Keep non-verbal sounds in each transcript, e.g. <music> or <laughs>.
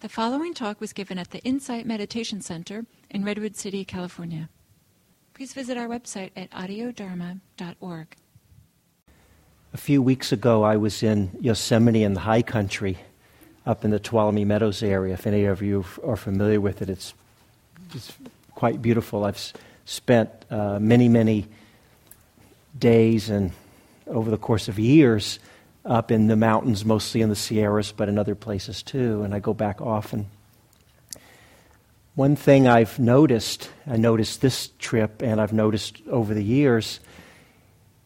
The following talk was given at the Insight Meditation Center in Redwood City, California. Please visit our website at audiodharma.org. A few weeks ago, I was in Yosemite in the high country up in the Tuolumne Meadows area. If any of you are familiar with it, it's, it's quite beautiful. I've spent uh, many, many days and over the course of years up in the mountains, mostly in the Sierras, but in other places too, and I go back often. One thing I've noticed, I noticed this trip, and I've noticed over the years,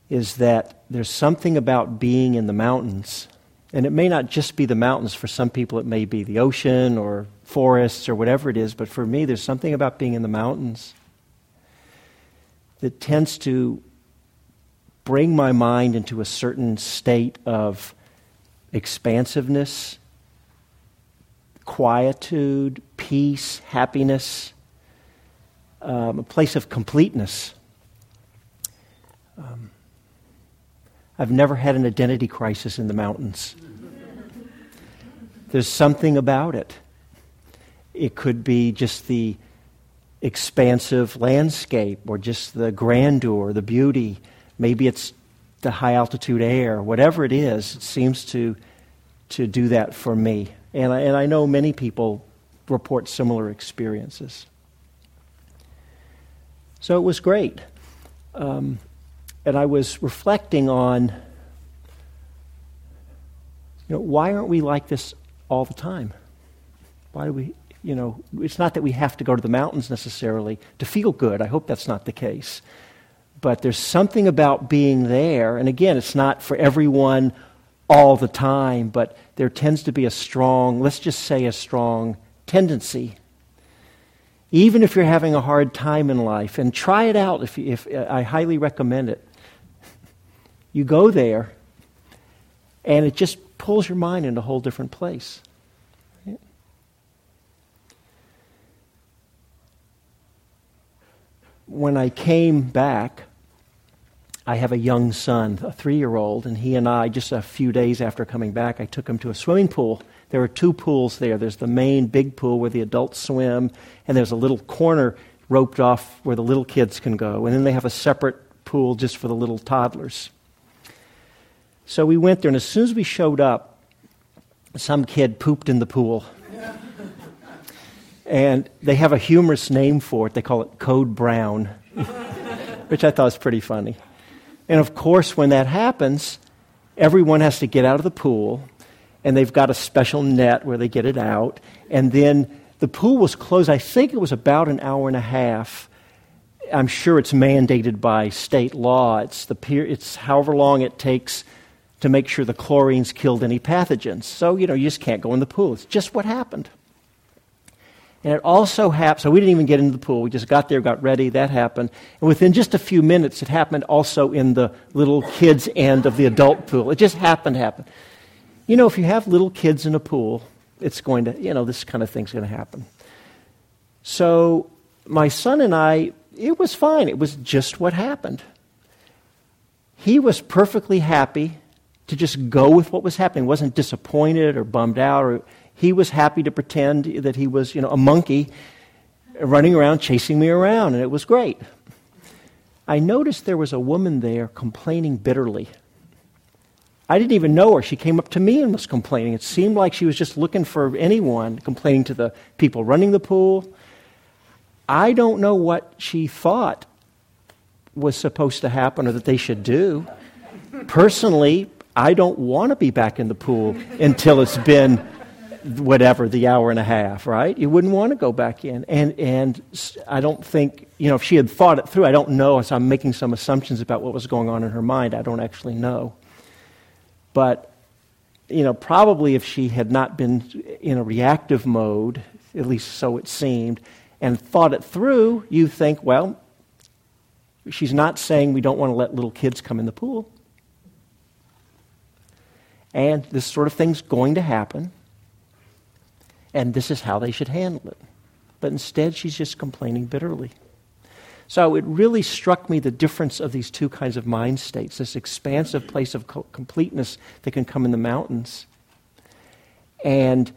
is that there's something about being in the mountains. And it may not just be the mountains. For some people, it may be the ocean or forests or whatever it is. But for me, there's something about being in the mountains that tends to bring my mind into a certain state of expansiveness, quietude, peace, happiness, um, a place of completeness. Um, I've never had an identity crisis in the mountains. There's something about it. It could be just the expansive landscape or just the grandeur, the beauty Maybe it's the high altitude air, whatever it is, it seems to, to do that for me. And I, and I know many people report similar experiences. So it was great. Um, and I was reflecting on, you know, why aren't we like this all the time? Why do we, you know, it's not that we have to go to the mountains necessarily to feel good. I hope that's not the case but there's something about being there. And again, it's not for everyone all the time, but there tends to be a strong, let's just say a strong tendency. Even if you're having a hard time in life, and try it out if, if I highly recommend it. You go there, and it just pulls your mind in a whole different place. When I came back, I have a young son, a three year old, and he and I, just a few days after coming back, I took him to a swimming pool. There are two pools there. There's the main big pool where the adults swim, and there's a little corner roped off where the little kids can go. And then they have a separate pool just for the little toddlers. So we went there, and as soon as we showed up, some kid pooped in the pool. <laughs> and they have a humorous name for it. They call it Code Brown, <laughs> which I thought was pretty funny. And of course, when that happens, everyone has to get out of the pool, and they've got a special net where they get it out. And then the pool was closed, I think it was about an hour and a half. I'm sure it's mandated by state law. It's, the, it's however long it takes to make sure the chlorine's killed any pathogens. So, you know, you just can't go in the pool. It's just what happened. And it also happened, so we didn't even get into the pool. We just got there, got ready, that happened. And within just a few minutes, it happened also in the little kids' end of the adult pool. It just happened, happened. You know, if you have little kids in a pool, it's going to, you know, this kind of thing's going to happen. So my son and I, it was fine. It was just what happened. He was perfectly happy to just go with what was happening. Wasn't disappointed or bummed out or he was happy to pretend that he was, you know, a monkey running around chasing me around, and it was great. I noticed there was a woman there complaining bitterly. I didn't even know her. She came up to me and was complaining. It seemed like she was just looking for anyone, complaining to the people running the pool. I don't know what she thought was supposed to happen or that they should do. Personally, I don't want to be back in the pool until it's been whatever the hour and a half, right? You wouldn't want to go back in. And, and I don't think, you know, if she had thought it through, I don't know. So I'm making some assumptions about what was going on in her mind. I don't actually know. But, you know, probably if she had not been in a reactive mode, at least so it seemed, and thought it through, you think, well, she's not saying we don't want to let little kids come in the pool. And this sort of thing's going to happen and this is how they should handle it. But instead, she's just complaining bitterly. So it really struck me the difference of these two kinds of mind states this expansive place of co- completeness that can come in the mountains, and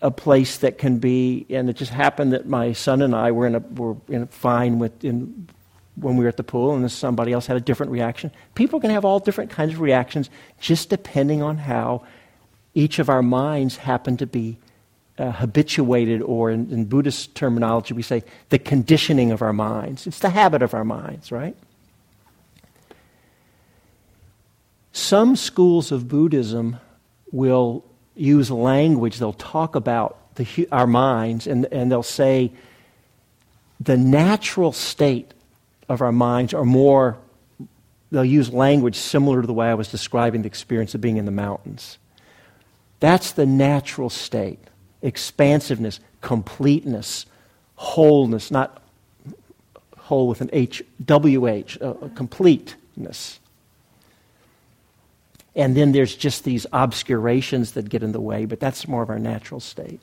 a place that can be, and it just happened that my son and I were in a were in a fine with in when we were at the pool, and somebody else had a different reaction. People can have all different kinds of reactions, just depending on how each of our minds happen to be uh, habituated, or in, in Buddhist terminology, we say the conditioning of our minds. It's the habit of our minds, right? Some schools of Buddhism will use language, they'll talk about the, our minds, and, and they'll say the natural state of our minds are more, they'll use language similar to the way I was describing the experience of being in the mountains. That's the natural state expansiveness, completeness, wholeness, not whole with an H, W H, uh, completeness. And then there's just these obscurations that get in the way, but that's more of our natural state.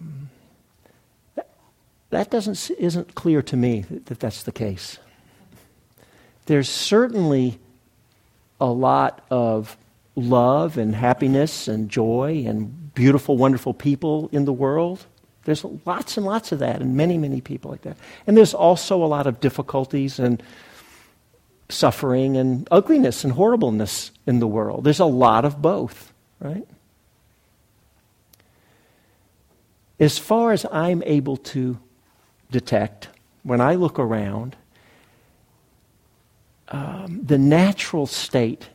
Um, that, doesn't, isn't clear to me that that's the case. There's certainly a lot of love and happiness and joy and beautiful, wonderful people in the world. There's lots and lots of that, and many, many people like that. And there's also a lot of difficulties and suffering and ugliness and horribleness in the world. There's a lot of both, right? As far as I'm able to detect, when I look around, um, the natural state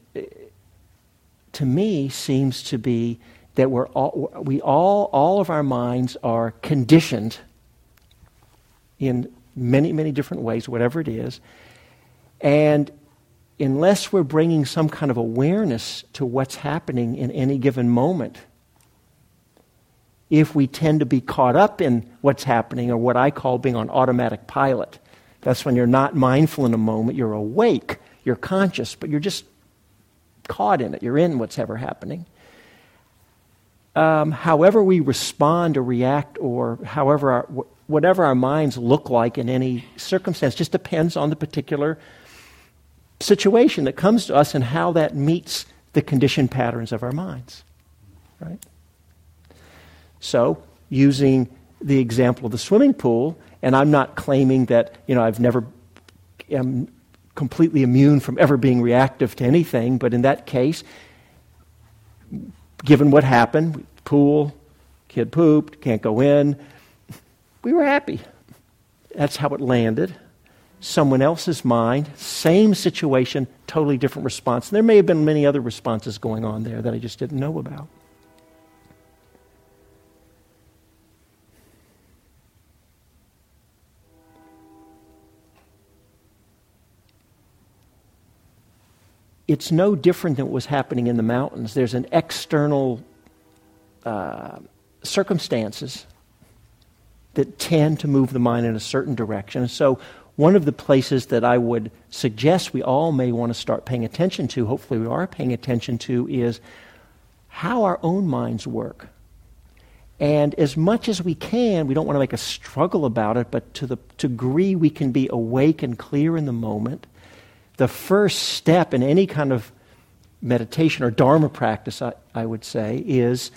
to me seems to be that we're all, we all, all of our minds are conditioned in many, many different ways, whatever it is. And unless we're bringing some kind of awareness to what's happening in any given moment, if we tend to be caught up in what's happening, or what I call being on automatic pilot, that's when you're not mindful in a moment, you're awake, you're conscious, but you're just caught in it. You're in what's ever happening. Um, however, we respond or react, or however, our, whatever our minds look like in any circumstance, just depends on the particular situation that comes to us and how that meets the conditioned patterns of our minds. Right? So, using the example of the swimming pool, and I'm not claiming that, you know, I've never am completely immune from ever being reactive to anything, but in that case, given what happened, pool, kid pooped, can't go in, we were happy. That's how it landed someone else's mind, same situation, totally different response. And there may have been many other responses going on there that I just didn't know about. It's no different than what was happening in the mountains. There's an external uh, circumstances that tend to move the mind in a certain direction. So one of the places that I would suggest we all may want to start paying attention to, hopefully we are paying attention to, is how our own minds work. And as much as we can, we don't want to make a struggle about it, but to the degree we can be awake and clear in the moment, the first step in any kind of meditation or Dharma practice, I, I would say, is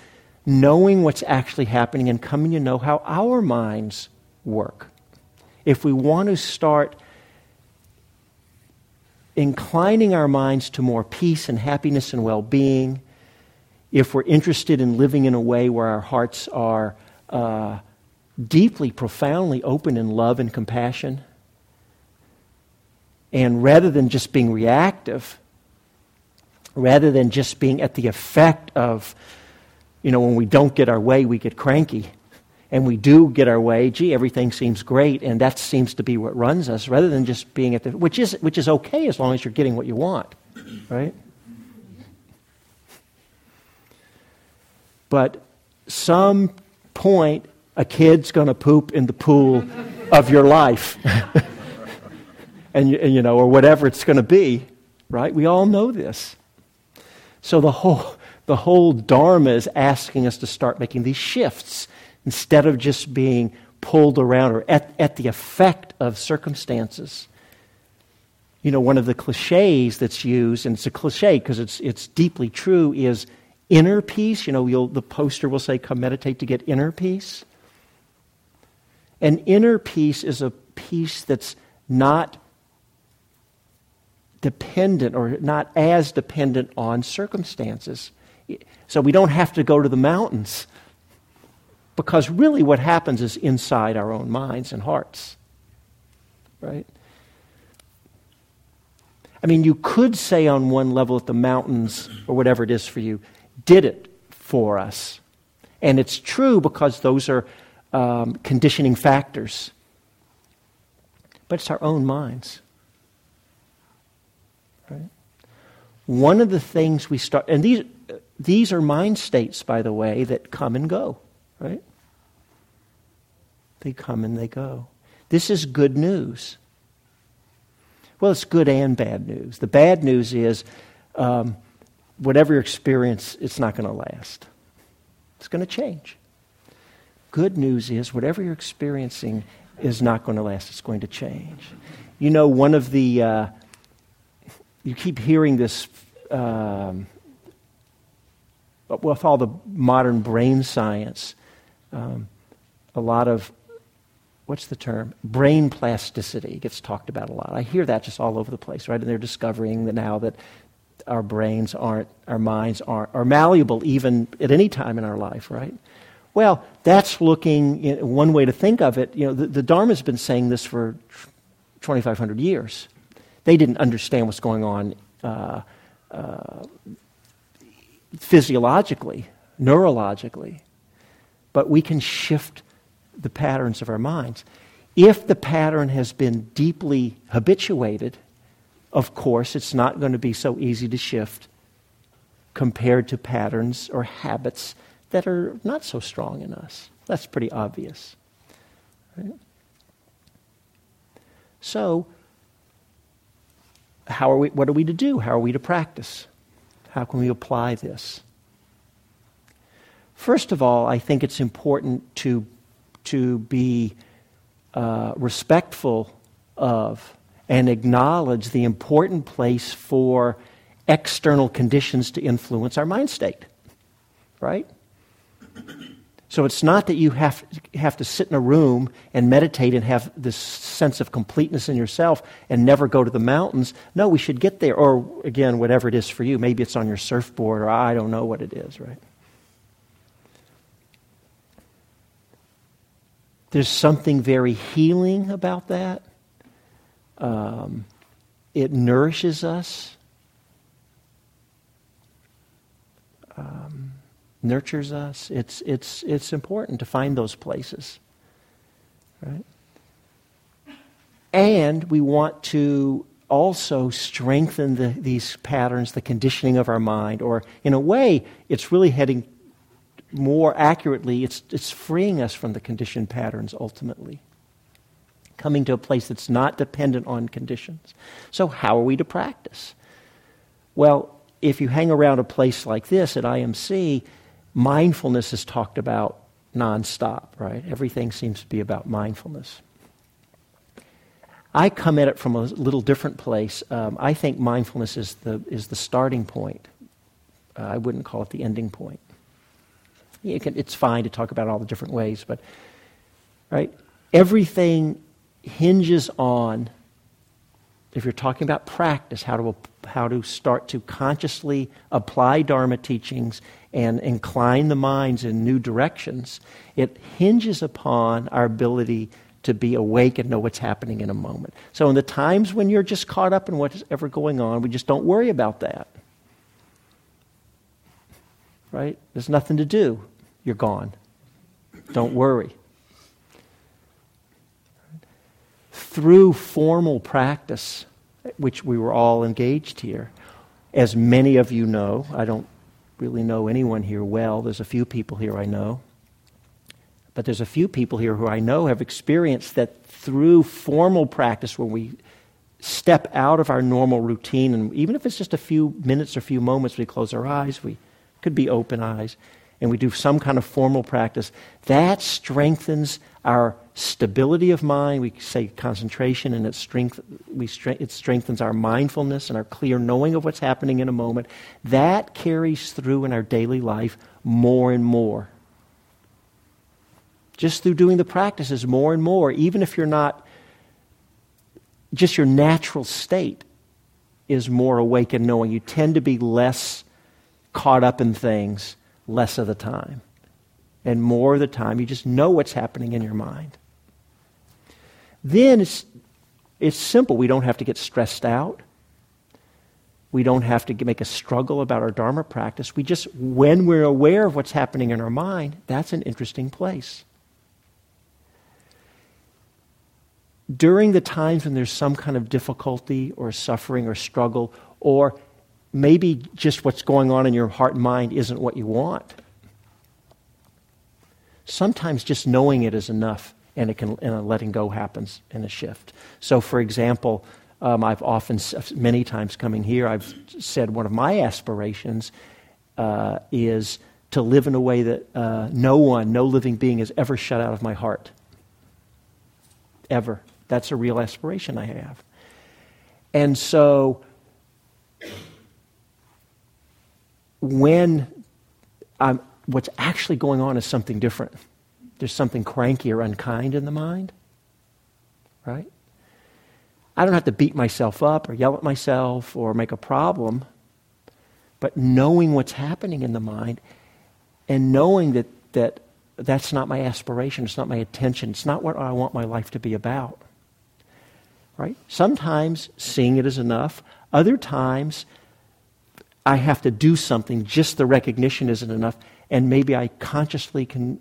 knowing what's actually happening and coming to know how our minds work. If we want to start inclining our minds to more peace and happiness and well being, if we're interested in living in a way where our hearts are uh, deeply, profoundly open in love and compassion, and rather than just being reactive, rather than just being at the effect of, you know, when we don't get our way, we get cranky and we do get our way, gee, everything seems great, and that seems to be what runs us, rather than just being at the, which is, which is okay as long as you're getting what you want, right? But some point, a kid's going to poop in the pool of your life, <laughs> and, you know, or whatever it's going to be, right? We all know this. So the whole the whole Dharma is asking us to start making these shifts instead of just being pulled around or at, at the effect of circumstances. You know, one of the cliches that's used, and it's a cliche because it's, it's deeply true, is inner peace. You know, the poster will say, Come meditate to get inner peace. And inner peace is a peace that's not dependent or not as dependent on circumstances. So we don't have to go to the mountains because really what happens is inside our own minds and hearts. Right? I mean, you could say on one level that the mountains, or whatever it is for you, did it for us. And it's true because those are um, conditioning factors. But it's our own minds. Right? One of the things we start, and these, these are mind states, by the way, that come and go, right? They come and they go. This is good news. Well, it's good and bad news. The bad news is um, whatever your experience, it's not going to last. It's going to change. Good news is whatever you're experiencing is not going to last, it's going to change. You know, one of the, uh, you keep hearing this, um, with all the modern brain science, um, a lot of what's the term? Brain plasticity gets talked about a lot. I hear that just all over the place, right? And they're discovering that now that our brains aren't, our minds aren't, are malleable even at any time in our life, right? Well, that's looking, you know, one way to think of it, you know, the, the Dharma's been saying this for 2,500 years. They didn't understand what's going on uh, uh, physiologically, neurologically, but we can shift the patterns of our minds. If the pattern has been deeply habituated, of course, it's not going to be so easy to shift compared to patterns or habits that are not so strong in us. That's pretty obvious. Right? So, how are we, what are we to do? How are we to practice? How can we apply this? First of all, I think it's important to to be uh, respectful of and acknowledge the important place for external conditions to influence our mind state. Right? So it's not that you have, have to sit in a room and meditate and have this sense of completeness in yourself and never go to the mountains. No, we should get there. Or, again, whatever it is for you. Maybe it's on your surfboard, or I don't know what it is, right? There's something very healing about that. Um, it nourishes us, um, nurtures us. It's, it's, it's important to find those places. Right? And we want to also strengthen the, these patterns, the conditioning of our mind, or in a way, it's really heading more accurately, it's, it's freeing us from the conditioned patterns ultimately. Coming to a place that's not dependent on conditions. So, how are we to practice? Well, if you hang around a place like this at IMC, mindfulness is talked about nonstop, right? Everything seems to be about mindfulness. I come at it from a little different place. Um, I think mindfulness is the, is the starting point. Uh, I wouldn't call it the ending point can, it's fine to talk about all the different ways, but right, everything hinges on if you're talking about practice, how to, how to start to consciously apply Dharma teachings and incline the minds in new directions, it hinges upon our ability to be awake and know what's happening in a moment. So, in the times when you're just caught up in what's ever going on, we just don't worry about that. Right? There's nothing to do you're gone. Don't worry. Through formal practice, which we were all engaged here, as many of you know, I don't really know anyone here well. There's a few people here I know. But there's a few people here who I know have experienced that through formal practice, when we step out of our normal routine, and even if it's just a few minutes or a few moments, we close our eyes, we could be open eyes, and we do some kind of formal practice, that strengthens our stability of mind. We say concentration, and it, strength, we, it strengthens our mindfulness and our clear knowing of what's happening in a moment. That carries through in our daily life more and more. Just through doing the practices more and more, even if you're not, just your natural state is more awake and knowing. You tend to be less caught up in things less of the time. And more of the time, you just know what's happening in your mind. Then it's, it's simple. We don't have to get stressed out. We don't have to make a struggle about our Dharma practice. We just, when we're aware of what's happening in our mind, that's an interesting place. During the times when there's some kind of difficulty or suffering or struggle, or maybe just what's going on in your heart and mind isn't what you want. Sometimes just knowing it is enough, and it can and letting go happens in a shift. So, for example, um, I've often, many times coming here, I've said one of my aspirations uh, is to live in a way that uh, no one, no living being is ever shut out of my heart. Ever. That's a real aspiration I have. And so when um, what's actually going on is something different. There's something cranky or unkind in the mind, right? I don't have to beat myself up or yell at myself or make a problem, but knowing what's happening in the mind and knowing that, that that's not my aspiration, it's not my attention, it's not what I want my life to be about. Right? Sometimes seeing it is enough. Other times I have to do something, just the recognition isn't enough. And maybe I consciously can,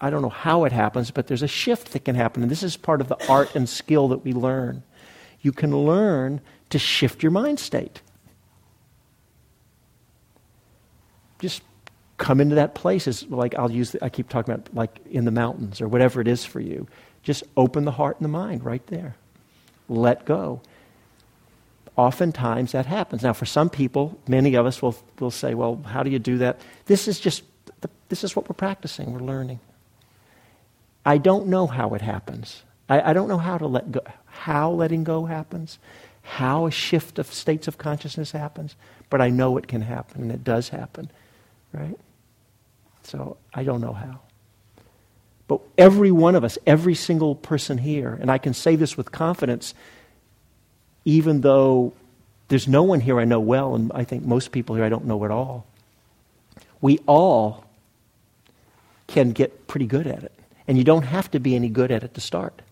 I don't know how it happens, but there's a shift that can happen. And this is part of the art and skill that we learn. You can learn to shift your mind state. Just come into that place is like I'll use the, I keep talking about like in the mountains or whatever it is for you. Just open the heart and the mind right there. Let go oftentimes that happens. Now, for some people, many of us will, will say, well, how do you do that? This is just, this is what we're practicing, we're learning. I don't know how it happens. I, I don't know how to let go, how letting go happens, how a shift of states of consciousness happens, but I know it can happen, and it does happen, right? So I don't know how. But every one of us, every single person here, and I can say this with confidence even though there's no one here I know well, and I think most people here I don't know at all, we all can get pretty good at it. And you don't have to be any good at it to start.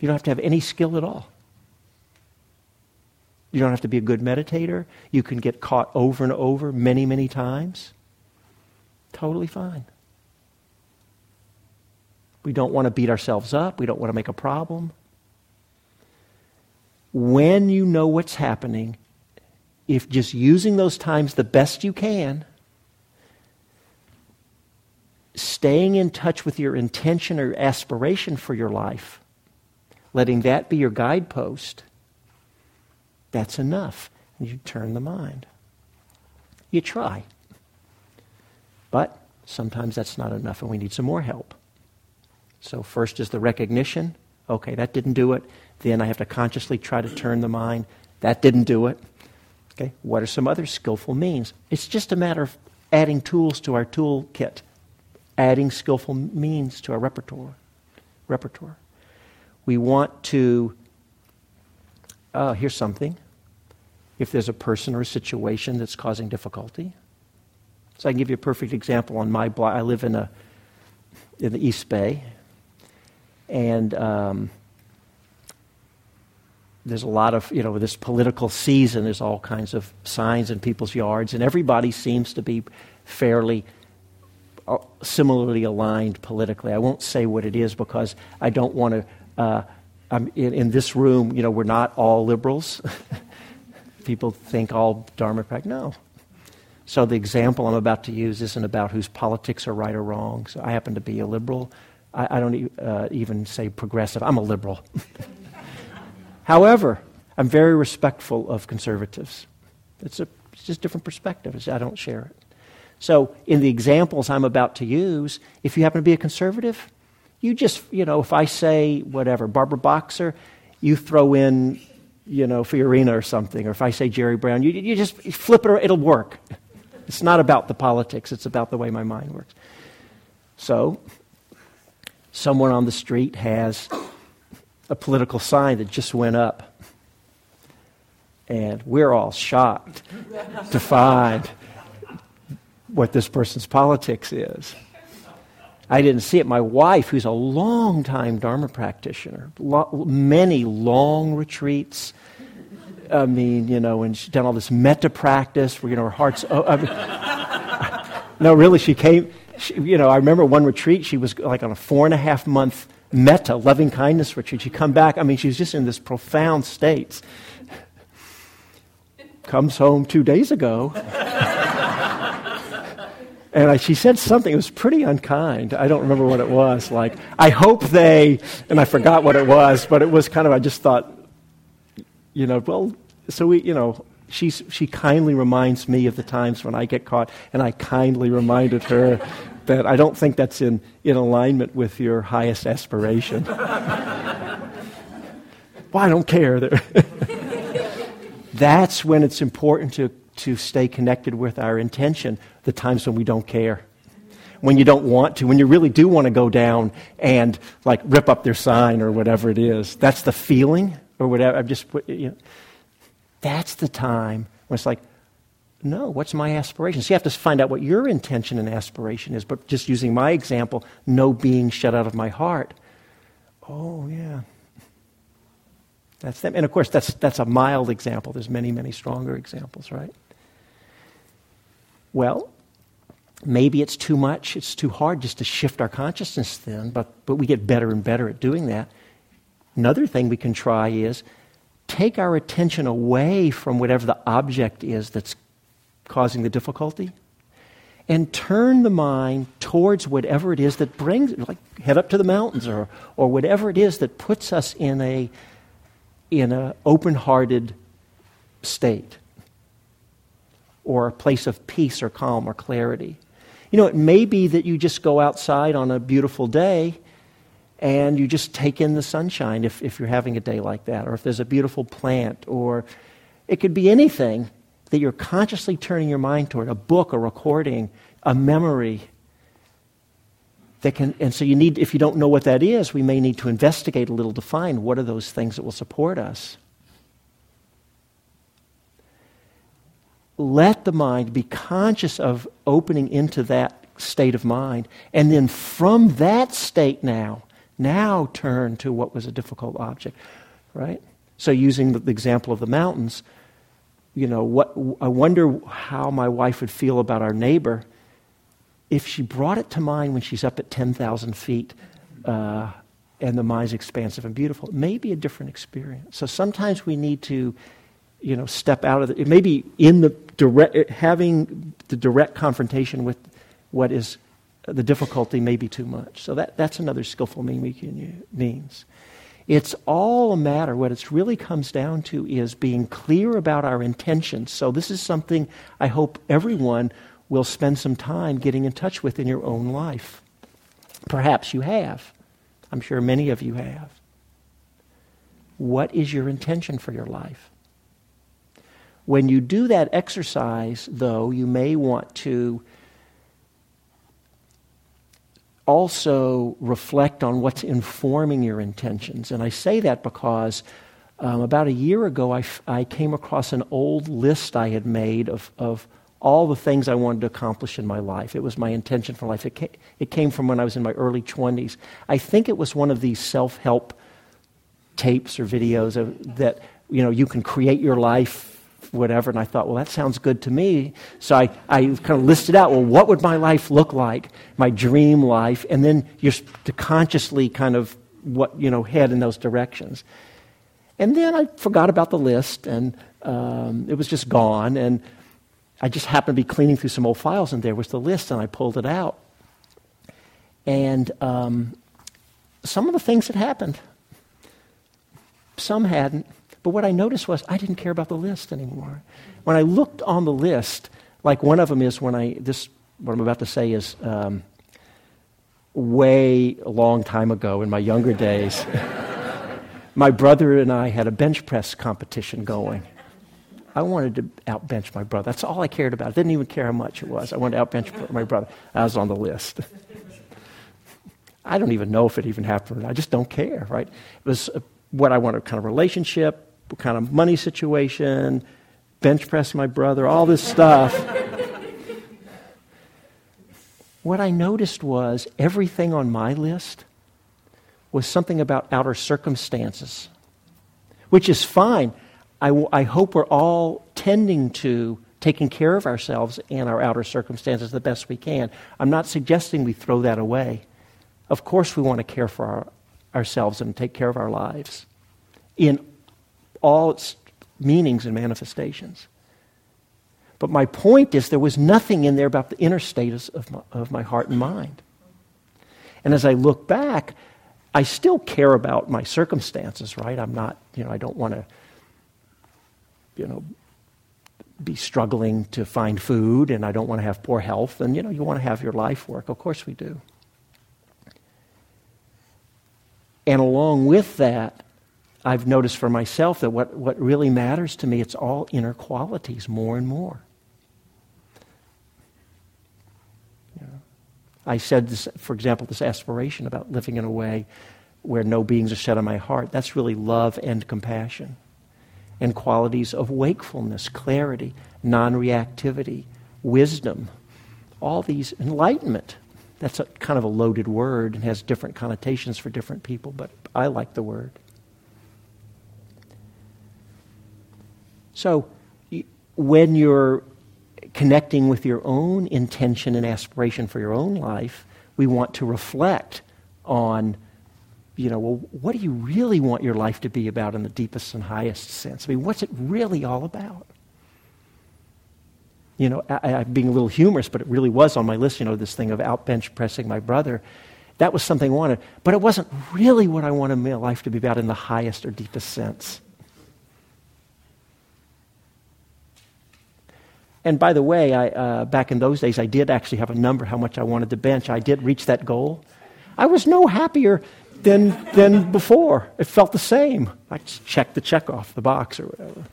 You don't have to have any skill at all. You don't have to be a good meditator. You can get caught over and over many, many times. Totally fine. We don't want to beat ourselves up. We don't want to make a problem when you know what's happening, if just using those times the best you can, staying in touch with your intention or aspiration for your life, letting that be your guidepost, that's enough. You turn the mind. You try. But sometimes that's not enough, and we need some more help. So, first is the recognition okay, that didn't do it. Then I have to consciously try to turn the mind. That didn't do it. Okay, what are some other skillful means? It's just a matter of adding tools to our toolkit, adding skillful means to our repertoire. Repertoire. We want to. Uh, here's something. If there's a person or a situation that's causing difficulty, so I can give you a perfect example on my block. I live in a in the East Bay, and um, there's a lot of, you know, this political season, there's all kinds of signs in people's yards, and everybody seems to be fairly uh, similarly aligned politically. I won't say what it is because I don't want to. Uh, in, in, this room, you know, we're not all liberals. <laughs> People think all Dharma practice. No. So the example I'm about to use isn't about whose politics are right or wrong. So I happen to be a liberal. I, I don't uh, even say progressive. I'm a liberal. <laughs> However, I'm very respectful of conservatives. It's, a, it's just a different perspective. I don't share it. So, in the examples I'm about to use, if you happen to be a conservative, you just, you know, if I say whatever, Barbara Boxer, you throw in, you know, Fiorina or something, or if I say Jerry Brown, you, you just flip it, it'll work. It's not about the politics, it's about the way my mind works. So, someone on the street has a political sign that just went up. And we're all shocked to find what this person's politics is. I didn't see it. My wife, who's a long-time Dharma practitioner, lo- many long retreats. I mean, you know, and she's done all this metta practice where, you know, her heart's. Oh, I mean, <laughs> no, really, she came. She, you know, I remember one retreat, she was like on a four and a half month metta, loving kindness retreat. She'd come back. I mean, she's just in this profound state. Comes home two days ago. And I, she said something, it was pretty unkind. I don't remember what it was. Like, I hope they, and I forgot what it was, but it was kind of, I just thought, you know, well, so we, you know, she's, she kindly reminds me of the times when I get caught, and I kindly reminded her that I don't think that's in, in alignment with your highest aspiration. <laughs> well, I don't care. <laughs> that's when it's important to to stay connected with our intention the times when we don't care. When you don't want to, when you really do want to go down and like rip up their sign or whatever it is. That's the feeling or whatever. I've just you know, that's the time when it's like, no, what's my aspiration? So you have to find out what your intention and aspiration is. But just using my example, no being shut out of my heart. Oh, yeah. That's them. And of course, that's, that's a mild example. There's many, many stronger examples, right? Well, maybe it's too much, it's too hard just to shift our consciousness then, but, but we get better and better at doing that. Another thing we can try is take our attention away from whatever the object is that's causing the difficulty and turn the mind towards whatever it is that brings like head up to the mountains or, or whatever it is that puts us in a in an open-hearted state or a place of peace or calm or clarity. You know, it may be that you just go outside on a beautiful day and you just take in the sunshine if, if you're having a day like that, or if there's a beautiful plant, or it could be anything that you're consciously turning your mind toward a book, a recording, a memory. That can, and so you need, if you don't know what that is, we may need to investigate a little to find what are those things that will support us. let the mind be conscious of opening into that state of mind. And then from that state now, now turn to what was a difficult object, right? So using the example of the mountains, you know, what, I wonder how my wife would feel about our neighbor if she brought it to mind when she's up at 10,000 feet uh, and the mind's expansive and beautiful. It may be a different experience. So sometimes we need to you know, step out of it. Maybe in the direct, having the direct confrontation with what is the difficulty may be too much. So that, that's another skillful we can use, means. It's all a matter, what it really comes down to is being clear about our intentions. So this is something I hope everyone will spend some time getting in touch with in your own life. Perhaps you have. I'm sure many of you have. What is your intention for your life? When you do that exercise, though, you may want to also reflect on what's informing your intentions. And I say that because um, about a year ago, I, f- I came across an old list I had made of, of all the things I wanted to accomplish in my life. It was my intention for life. It came, it came from when I was in my early 20s. I think it was one of these self help tapes or videos of, that you know you can create your life whatever. And I thought, well, that sounds good to me. So I, I kind of listed out, well, what would my life look like, my dream life? And then you're to consciously kind of what, you know, head in those directions. And then I forgot about the list, and um, it was just gone. And I just happened to be cleaning through some old files, and there was the list, and I pulled it out. And um, some of the things had happened, some hadn't. But what I noticed was I didn't care about the list anymore. When I looked on the list, like one of them is when I, this what I'm about to say is um, way a long time ago in my younger days. <laughs> my brother and I had a bench press competition going. I wanted to outbench my brother. That's all I cared about. I didn't even care how much it was. I wanted to outbench my brother. I was on the list. I don't even know if it even happened. I just don't care, right? It was what I wanted kind of relationship, kind of money situation, bench press my brother, all this stuff. what I noticed was everything on my list was something about outer circumstances, which is fine. I, I hope we're all tending to taking care of ourselves and our outer circumstances the best we can. I'm not suggesting we throw that away. Of course, we want to care for our, ourselves and take care of our lives in all its meanings and manifestations. But my point is, there was nothing in there about the inner status of my, of my heart and mind. And as I look back, I still care about my circumstances, right? I'm not, you know, I don't want to, you know, be struggling to find food and I don't want to have poor health. And, you know, you want to have your life work. Of course we do. And along with that, I've noticed for myself that what, what really matters to me, it's all inner qualities more and more. I said, this, for example, this aspiration about living in a way where no beings are set on my heart. That's really love and compassion. And qualities of wakefulness, clarity, non reactivity, wisdom, all these, enlightenment. That's a, kind of a loaded word and has different connotations for different people, but I like the word. So, when you're connecting with your own intention and aspiration for your own life, we want to reflect on, you know, well, what do you really want your life to be about in the deepest and highest sense? I mean, what's it really all about? You know, I, am being a little humorous, but it really was on my list, you know, this thing of outbench pressing my brother. That was something I wanted, but it wasn't really what I wanted my life to be about in the highest or deepest sense. And by the way, I, uh, back in those days, I did actually have a number how much I wanted to bench. I did reach that goal. I was no happier than, than before. It felt the same. I checked the check off the box or whatever.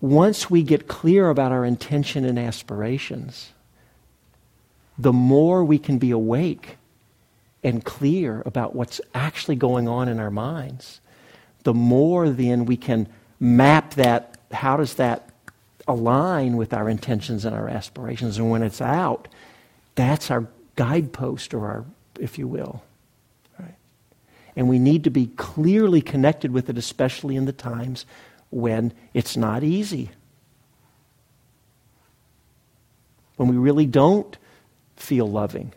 Once we get clear about our intention and aspirations, the more we can be awake and clear about what's actually going on in our minds, the more then we can map that. How does that align with our intentions and our aspirations. And when it's out, that's our guidepost, or our, if you will. Right? And we need to be clearly connected with it, especially in the times when it's not easy. When we really don't feel loving.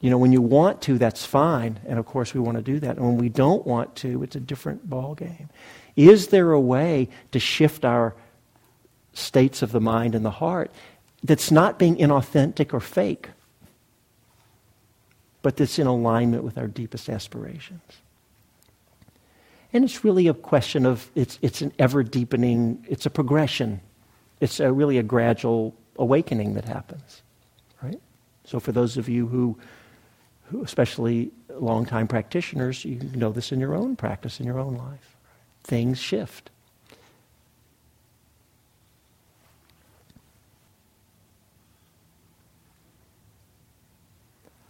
You know, when you want to, that's fine. And of course, we want to do that. And when we don't want to, it's a different ball game. Is there a way to shift our states of the mind and the heart that's not being inauthentic or fake, but that's in alignment with our deepest aspirations. And it's really a question of, it's, it's an ever deepening, it's a progression. It's a, really a gradual awakening that happens, right? So for those of you who, who especially longtime practitioners, you know this in your own practice, in your own life. Things shift.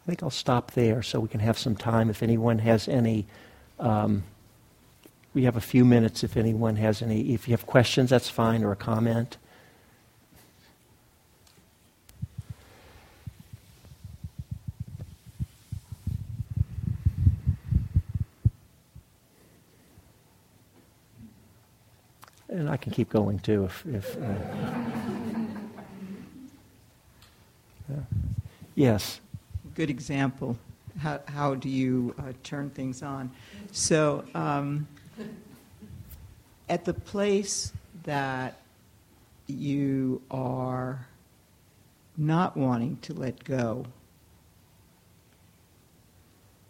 I think I'll stop there so we can have some time if anyone has any. Um, we have a few minutes if anyone has any. If you have questions, that's fine, or a comment. And I can keep going too if. if uh, <laughs> yeah. Yes good example. How, how do you uh, turn things on? So, um, at the place that you are not wanting to let go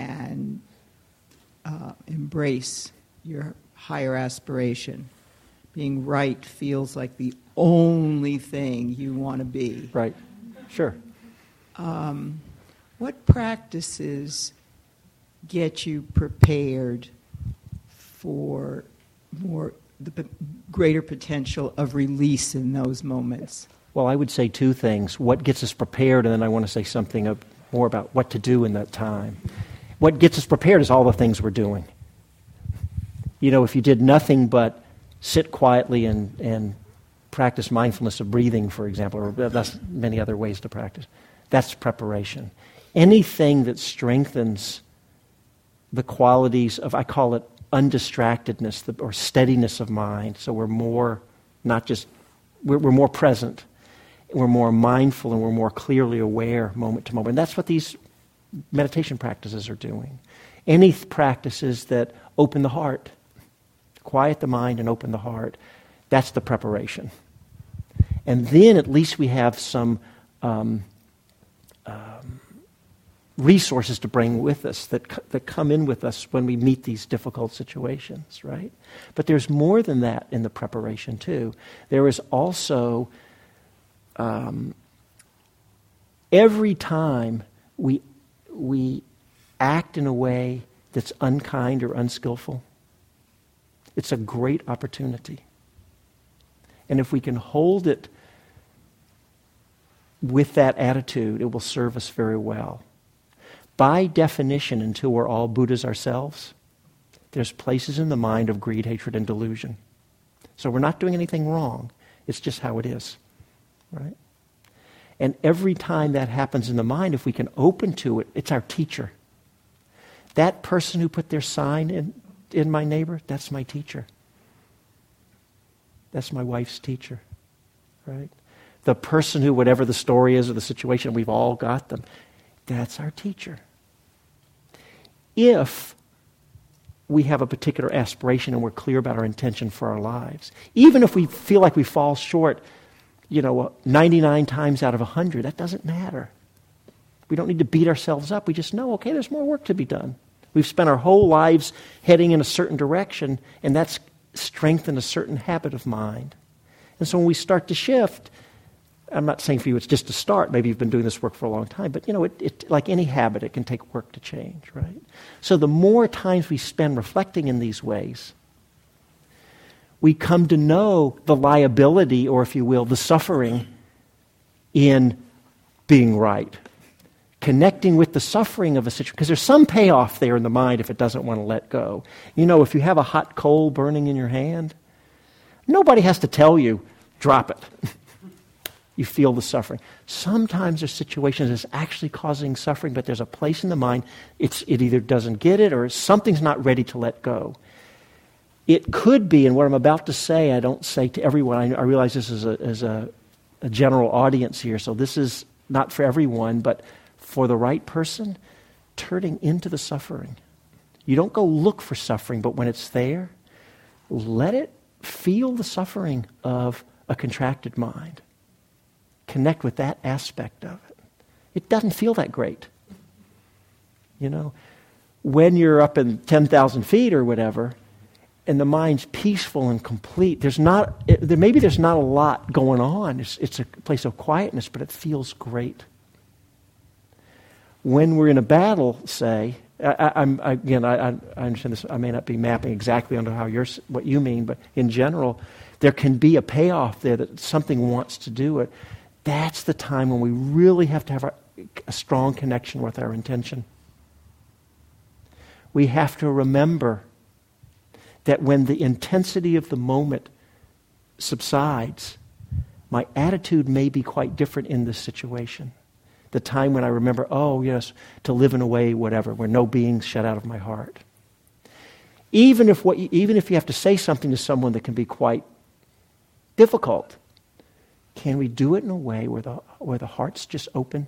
and uh, embrace your higher aspiration, being right feels like the only thing you want to be. Right Sure. Um, what practices get you prepared for more the greater potential of release in those moments? Well, I would say two things. What gets us prepared, and then I want to say something more about what to do in that time. What gets us prepared is all the things we're doing. You know, if you did nothing but sit quietly and, and practice mindfulness of breathing, for example, or that's many other ways to practice, that's preparation. Anything that strengthens the qualities of, I call it undistractedness or steadiness of mind, so we're more, not just, we're, we're more present, we're more mindful, and we're more clearly aware moment to moment. And that's what these meditation practices are doing. Any practices that open the heart, quiet the mind and open the heart, that's the preparation. And then at least we have some um, resources to bring with us that, that come in with us when we meet these difficult situations, right? But there's more than that in the preparation, too. There is also um, every time we, we act in a way that's unkind or unskillful, it's a great opportunity. And if we can hold it with that attitude, it will serve us very well. By definition, until we're all Buddhas ourselves, there's places in the mind of greed, hatred, and delusion. So we're not doing anything wrong. It's just how it is. Right? And every time that happens in the mind, if we can open to it, it's our teacher. That person who put their sign in, in my neighbor, that's my teacher. That's my wife's teacher. Right? The person who, whatever the story is or the situation, we've all got them. That's our teacher. If we have a particular aspiration and we're clear about our intention for our lives, even if we feel like we fall short, you know, 99 times out of 100, that doesn't matter. We don't need to beat ourselves up. We just know, okay, there's more work to be done. We've spent our whole lives heading in a certain direction, and that's strengthened a certain habit of mind. And so when we start to shift, I'm not saying for you it's just a start. Maybe you've been doing this work for a long time, but you know, it, it, like any habit, it can take work to change, right? So the more times we spend reflecting in these ways, we come to know the liability, or if you will, the suffering in being right. Connecting with the suffering of a situation, because there's some payoff there in the mind if it doesn't want to let go. You know, if you have a hot coal burning in your hand, nobody has to tell you, drop it. <laughs> you feel the suffering. Sometimes there's situations that's actually causing suffering, but there's a place in the mind, it either doesn't get it or something's not ready to let go. It could be, and what I'm about to say, I don't say to everyone. I, I realize this is, a, is a, a general audience here, so this is not for everyone, but for the right person, turning into the suffering. You don't go look for suffering, but when it's there, let it feel the suffering of a contracted mind. Connect with that aspect of it. It doesn't feel that great. You know, when you're up in 10,000 feet or whatever, and the mind's peaceful and complete. There's not, it, there, maybe there's not a lot going on. It's, it's a place of quietness, but it feels great. When we're in a battle, say, I, am again, I, I, understand this. I may not be mapping exactly onto how you're, what you mean, but in general, there can be a payoff there that something wants to do it. That's the time when we really have to have a, strong connection with our intention. We have to remember that when the intensity of the moment subsides, my attitude may be quite different in this situation. The time when I remember, oh, yes, to live in a way, whatever, where no being's shut out of my heart. Even if, what you, even if you have to say something to someone that can be quite difficult, can we do it in a way where the, where the heart's just open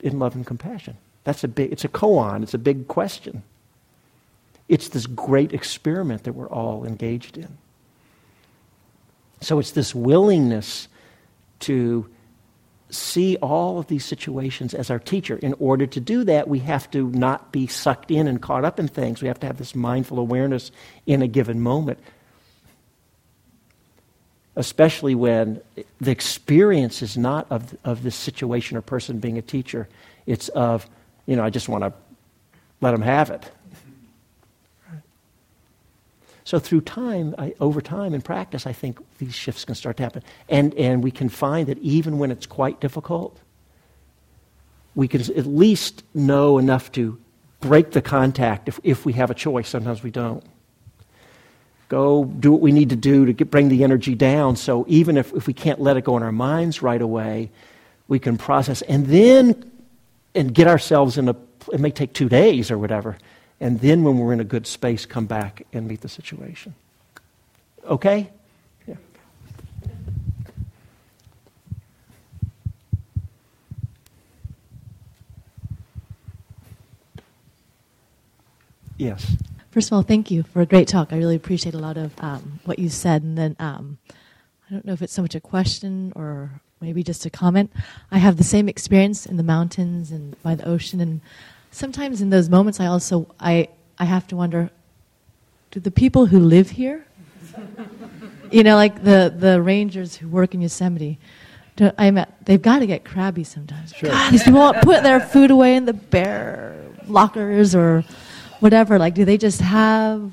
in love and compassion? That's a big, it's a koan, it's a big question. It's this great experiment that we're all engaged in. So it's this willingness to see all of these situations as our teacher. In order to do that, we have to not be sucked in and caught up in things. We have to have this mindful awareness in a given moment. Especially when the experience is not of, of this situation or person being a teacher. It's of, you know, I just want to let them have it. So through time, I, over time in practice, I think these shifts can start to happen. And, and we can find that even when it's quite difficult, we can at least know enough to break the contact if, if we have a choice. Sometimes we don't. Go do what we need to do to get, bring the energy down. So even if, if we can't let it go in our minds right away, we can process and then and get ourselves in a it may take two days or whatever and then when we're in a good space, come back and meet the situation. Okay? Yeah. Yes. First of all, thank you for a great talk. I really appreciate a lot of um, what you said. And then um, I don't know if it's so much a question or maybe just a comment. I have the same experience in the mountains and by the ocean, and sometimes in those moments, I also I I have to wonder: Do the people who live here, <laughs> you know, like the the rangers who work in Yosemite, do, I met, they've got to get crabby sometimes. Sure. God, these people won't put their food away in the bear lockers or whatever. Like, do they just have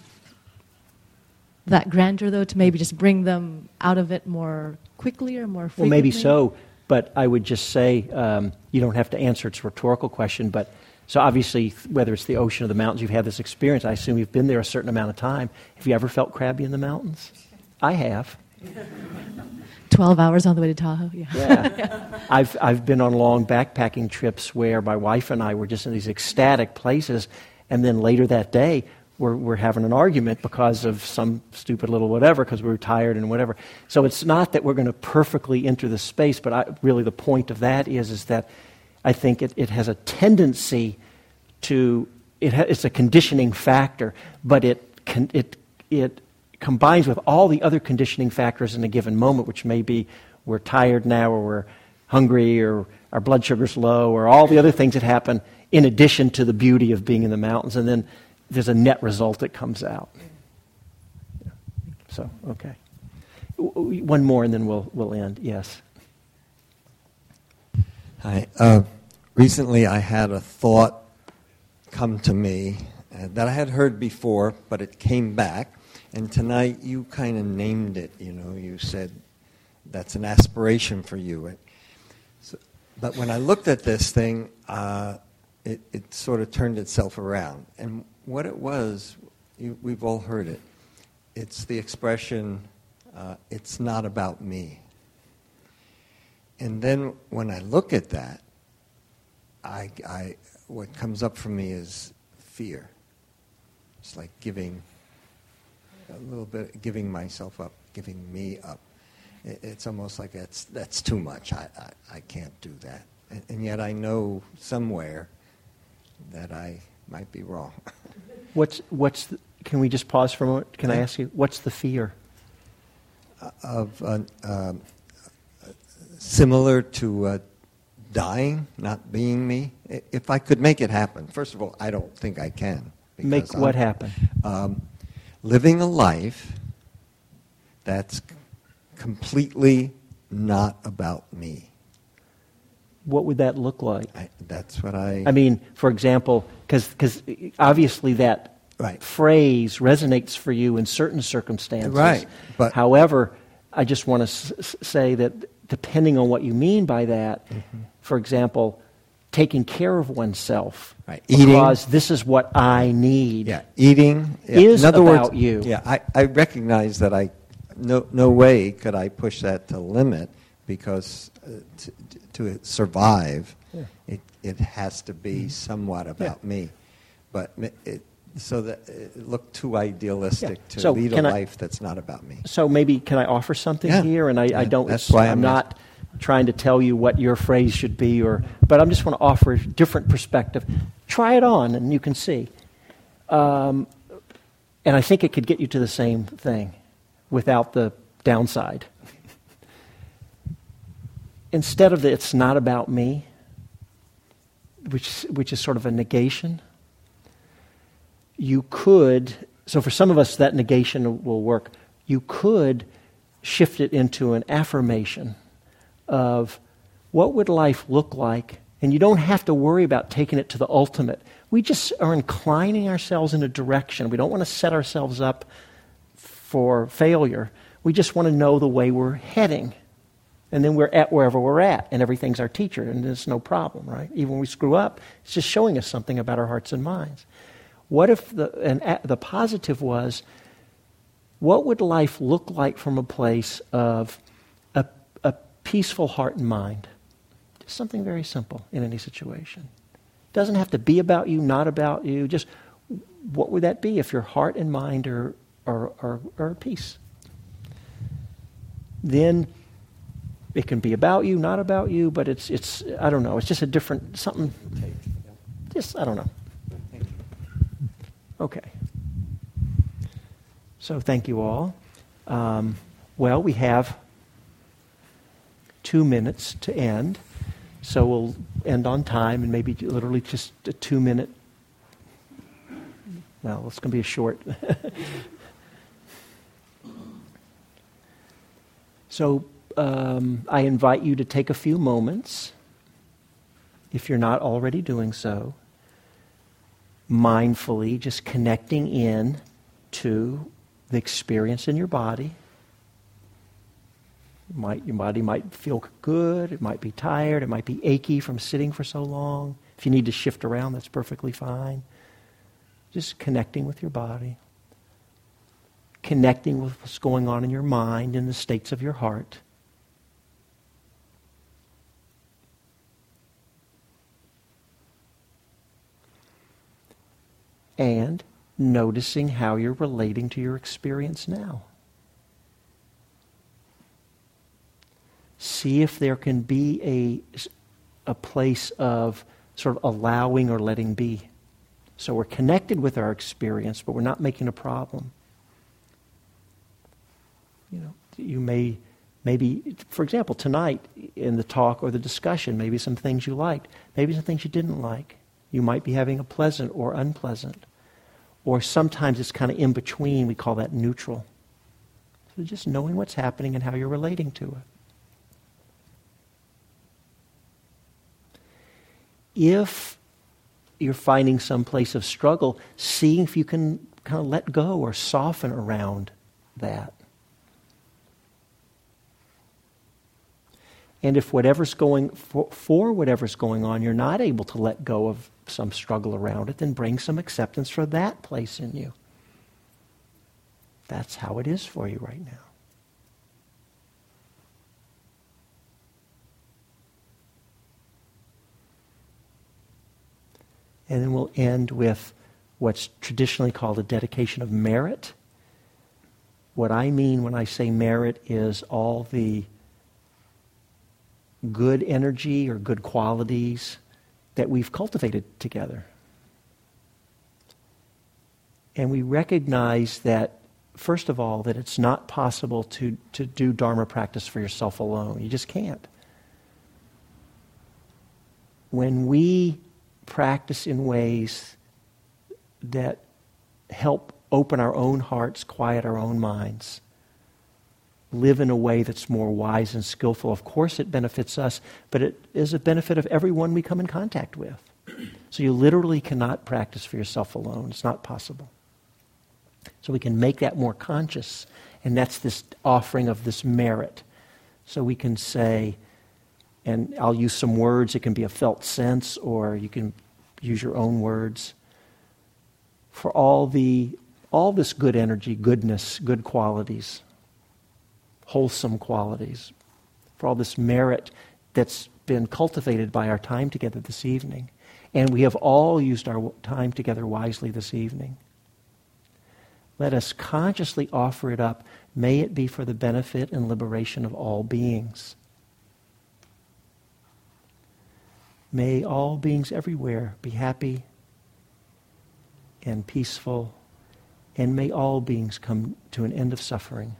that grandeur though to maybe just bring them out of it more quickly or more frequently? Well, maybe so, but I would just say um, you don't have to answer. It's a rhetorical question, but so obviously, whether it's the ocean or the mountains, you've had this experience. I assume you've been there a certain amount of time. Have you ever felt crabby in the mountains? I have. 12 hours on the way to Tahoe, yeah. Yeah. <laughs> I've, I've been on long backpacking trips where my wife and I were just in these ecstatic places, and then later that day, we're, we're having an argument because of some stupid little whatever, because we were tired and whatever. So it's not that we're going to perfectly enter the space, but I, really the point of that is, is that I think it, it has a tendency to, it ha, it's a conditioning factor, but it, con, it, it combines with all the other conditioning factors in a given moment, which may be we're tired now, or we're hungry, or our blood sugar's low, or all the other things that happen in addition to the beauty of being in the mountains. And then there's a net result that comes out. So, okay. One more and then we'll, we'll end. Yes. Hi. Uh, recently, I had a thought come to me uh, that I had heard before, but it came back. And tonight, you kind of named it. You know, you said that's an aspiration for you. So, but when I looked at this thing, uh, it, it sort of turned itself around. And what it was, you, we've all heard it. It's the expression, uh, it's not about me. And then when I look at that, I, I, what comes up for me is fear. It's like giving a little bit, giving myself up, giving me up. It, it's almost like that's, that's too much. I, I, I can't do that. And, and yet I know somewhere that I might be wrong. <laughs> what's, what's the, can we just pause for a moment? Can I ask you, what's the fear? Uh, of uh, um, similar to uh, dying, not being me. If I could make it happen, first of all, I don't think I can. Make what I'm, happen? Um, living a life that's completely not about me. What would that look like? I, that's what I. I mean, for example, because obviously that right. phrase resonates for you in certain circumstances. Right. But however, I just want to s- say that depending on what you mean by that, mm-hmm. for example, taking care of oneself. Right. Eating. Because this is what I need. Yeah. Eating yeah. is In other about words, you. Yeah. I, I recognize that I, no, no way could I push that to limit because uh, to, to, survive, yeah. it, it has to be mm-hmm. somewhat about yeah. me. But it, so that it looked too idealistic yeah. to so lead a I, life that's not about me. So maybe can I offer something here? And I, I don't. That's why I'm, I'm not trying to tell you what your phrase should be, or but I'm just want to offer a different perspective. Try it on, and you can see. Um, and I think it could get you to the same thing, without the downside. Instead of it's not about me, which which is sort of a negation you could, so for some of us that negation will work, you could shift it into an affirmation of what would life look like? And you don't have to worry about taking it to the ultimate. We just are inclining ourselves in a direction. We don't want to set ourselves up for failure. We just want to know the way we're heading. And then we're at wherever we're at, and everything's our teacher, and there's no problem, right? Even when we screw up, it's just showing us something about our hearts and minds. What if the, and the positive was, what would life look like from a place of a, a peaceful heart and mind? Just something very simple in any situation. It doesn't have to be about you, not about you. Just what would that be if your heart and mind are, are, are, are at peace? Then it can be about you, not about you, but it's, it's I don't know, it's just a different, something, just, I don't know. Okay. So thank you all. Um, well, we have two minutes to end, so we'll end on time and maybe literally just a two minute. Well, it's going to be a short. <laughs> so um, I invite you to take a few moments, if you're not already doing so, mindfully just connecting in to the experience in your body. Might, your body might feel good, it might be tired, it might be achy from sitting for so long. If you need to shift around, that's perfectly fine. Just connecting with your body, connecting with what's going on in your mind and the states of your heart. And noticing how you're relating to your experience now. See if there can be a, a place of sort of allowing or letting be. So we're connected with our experience, but we're not making a problem. You know, you may, maybe, for example, tonight in the talk or the discussion, maybe some things you liked, maybe some things you didn't like. You might be having a pleasant or unpleasant. Or sometimes it's kind of in between. We call that neutral. So just knowing what's happening and how you're relating to it. If you're finding some place of struggle, seeing if you can kind of let go or soften around that. And if whatever's going for, for, whatever's going on, you're not able to let go of some struggle around it, then bring some acceptance for that place in you. That's how it is for you right now. And then we'll end with what's traditionally called a dedication of merit. What I mean when I say merit is all the good energy or good qualities that we've cultivated together. And we recognize that, first of all, that it's not possible to, to do Dharma practice for yourself alone. You just can't. When we practice in ways that help open our own hearts, quiet our own minds, live in a way that's more wise and skillful. Of course, it benefits us, but it is a benefit of everyone we come in contact with. So you literally cannot practice for yourself alone. It's not possible. So we can make that more conscious, and that's this offering of this merit. So we can say, and I'll use some words, it can be a felt sense, or you can use your own words. For all the all this good energy, goodness, good qualities, wholesome qualities, for all this merit that's been cultivated by our time together this evening. And we have all used our time together wisely this evening. Let us consciously offer it up. May it be for the benefit and liberation of all beings. May all beings everywhere be happy and peaceful, and may all beings come to an end of suffering.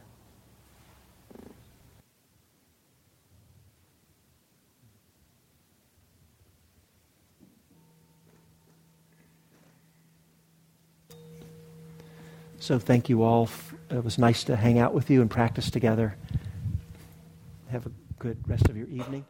So thank you all. It was nice to hang out with you and practice together. Have a good rest of your evening.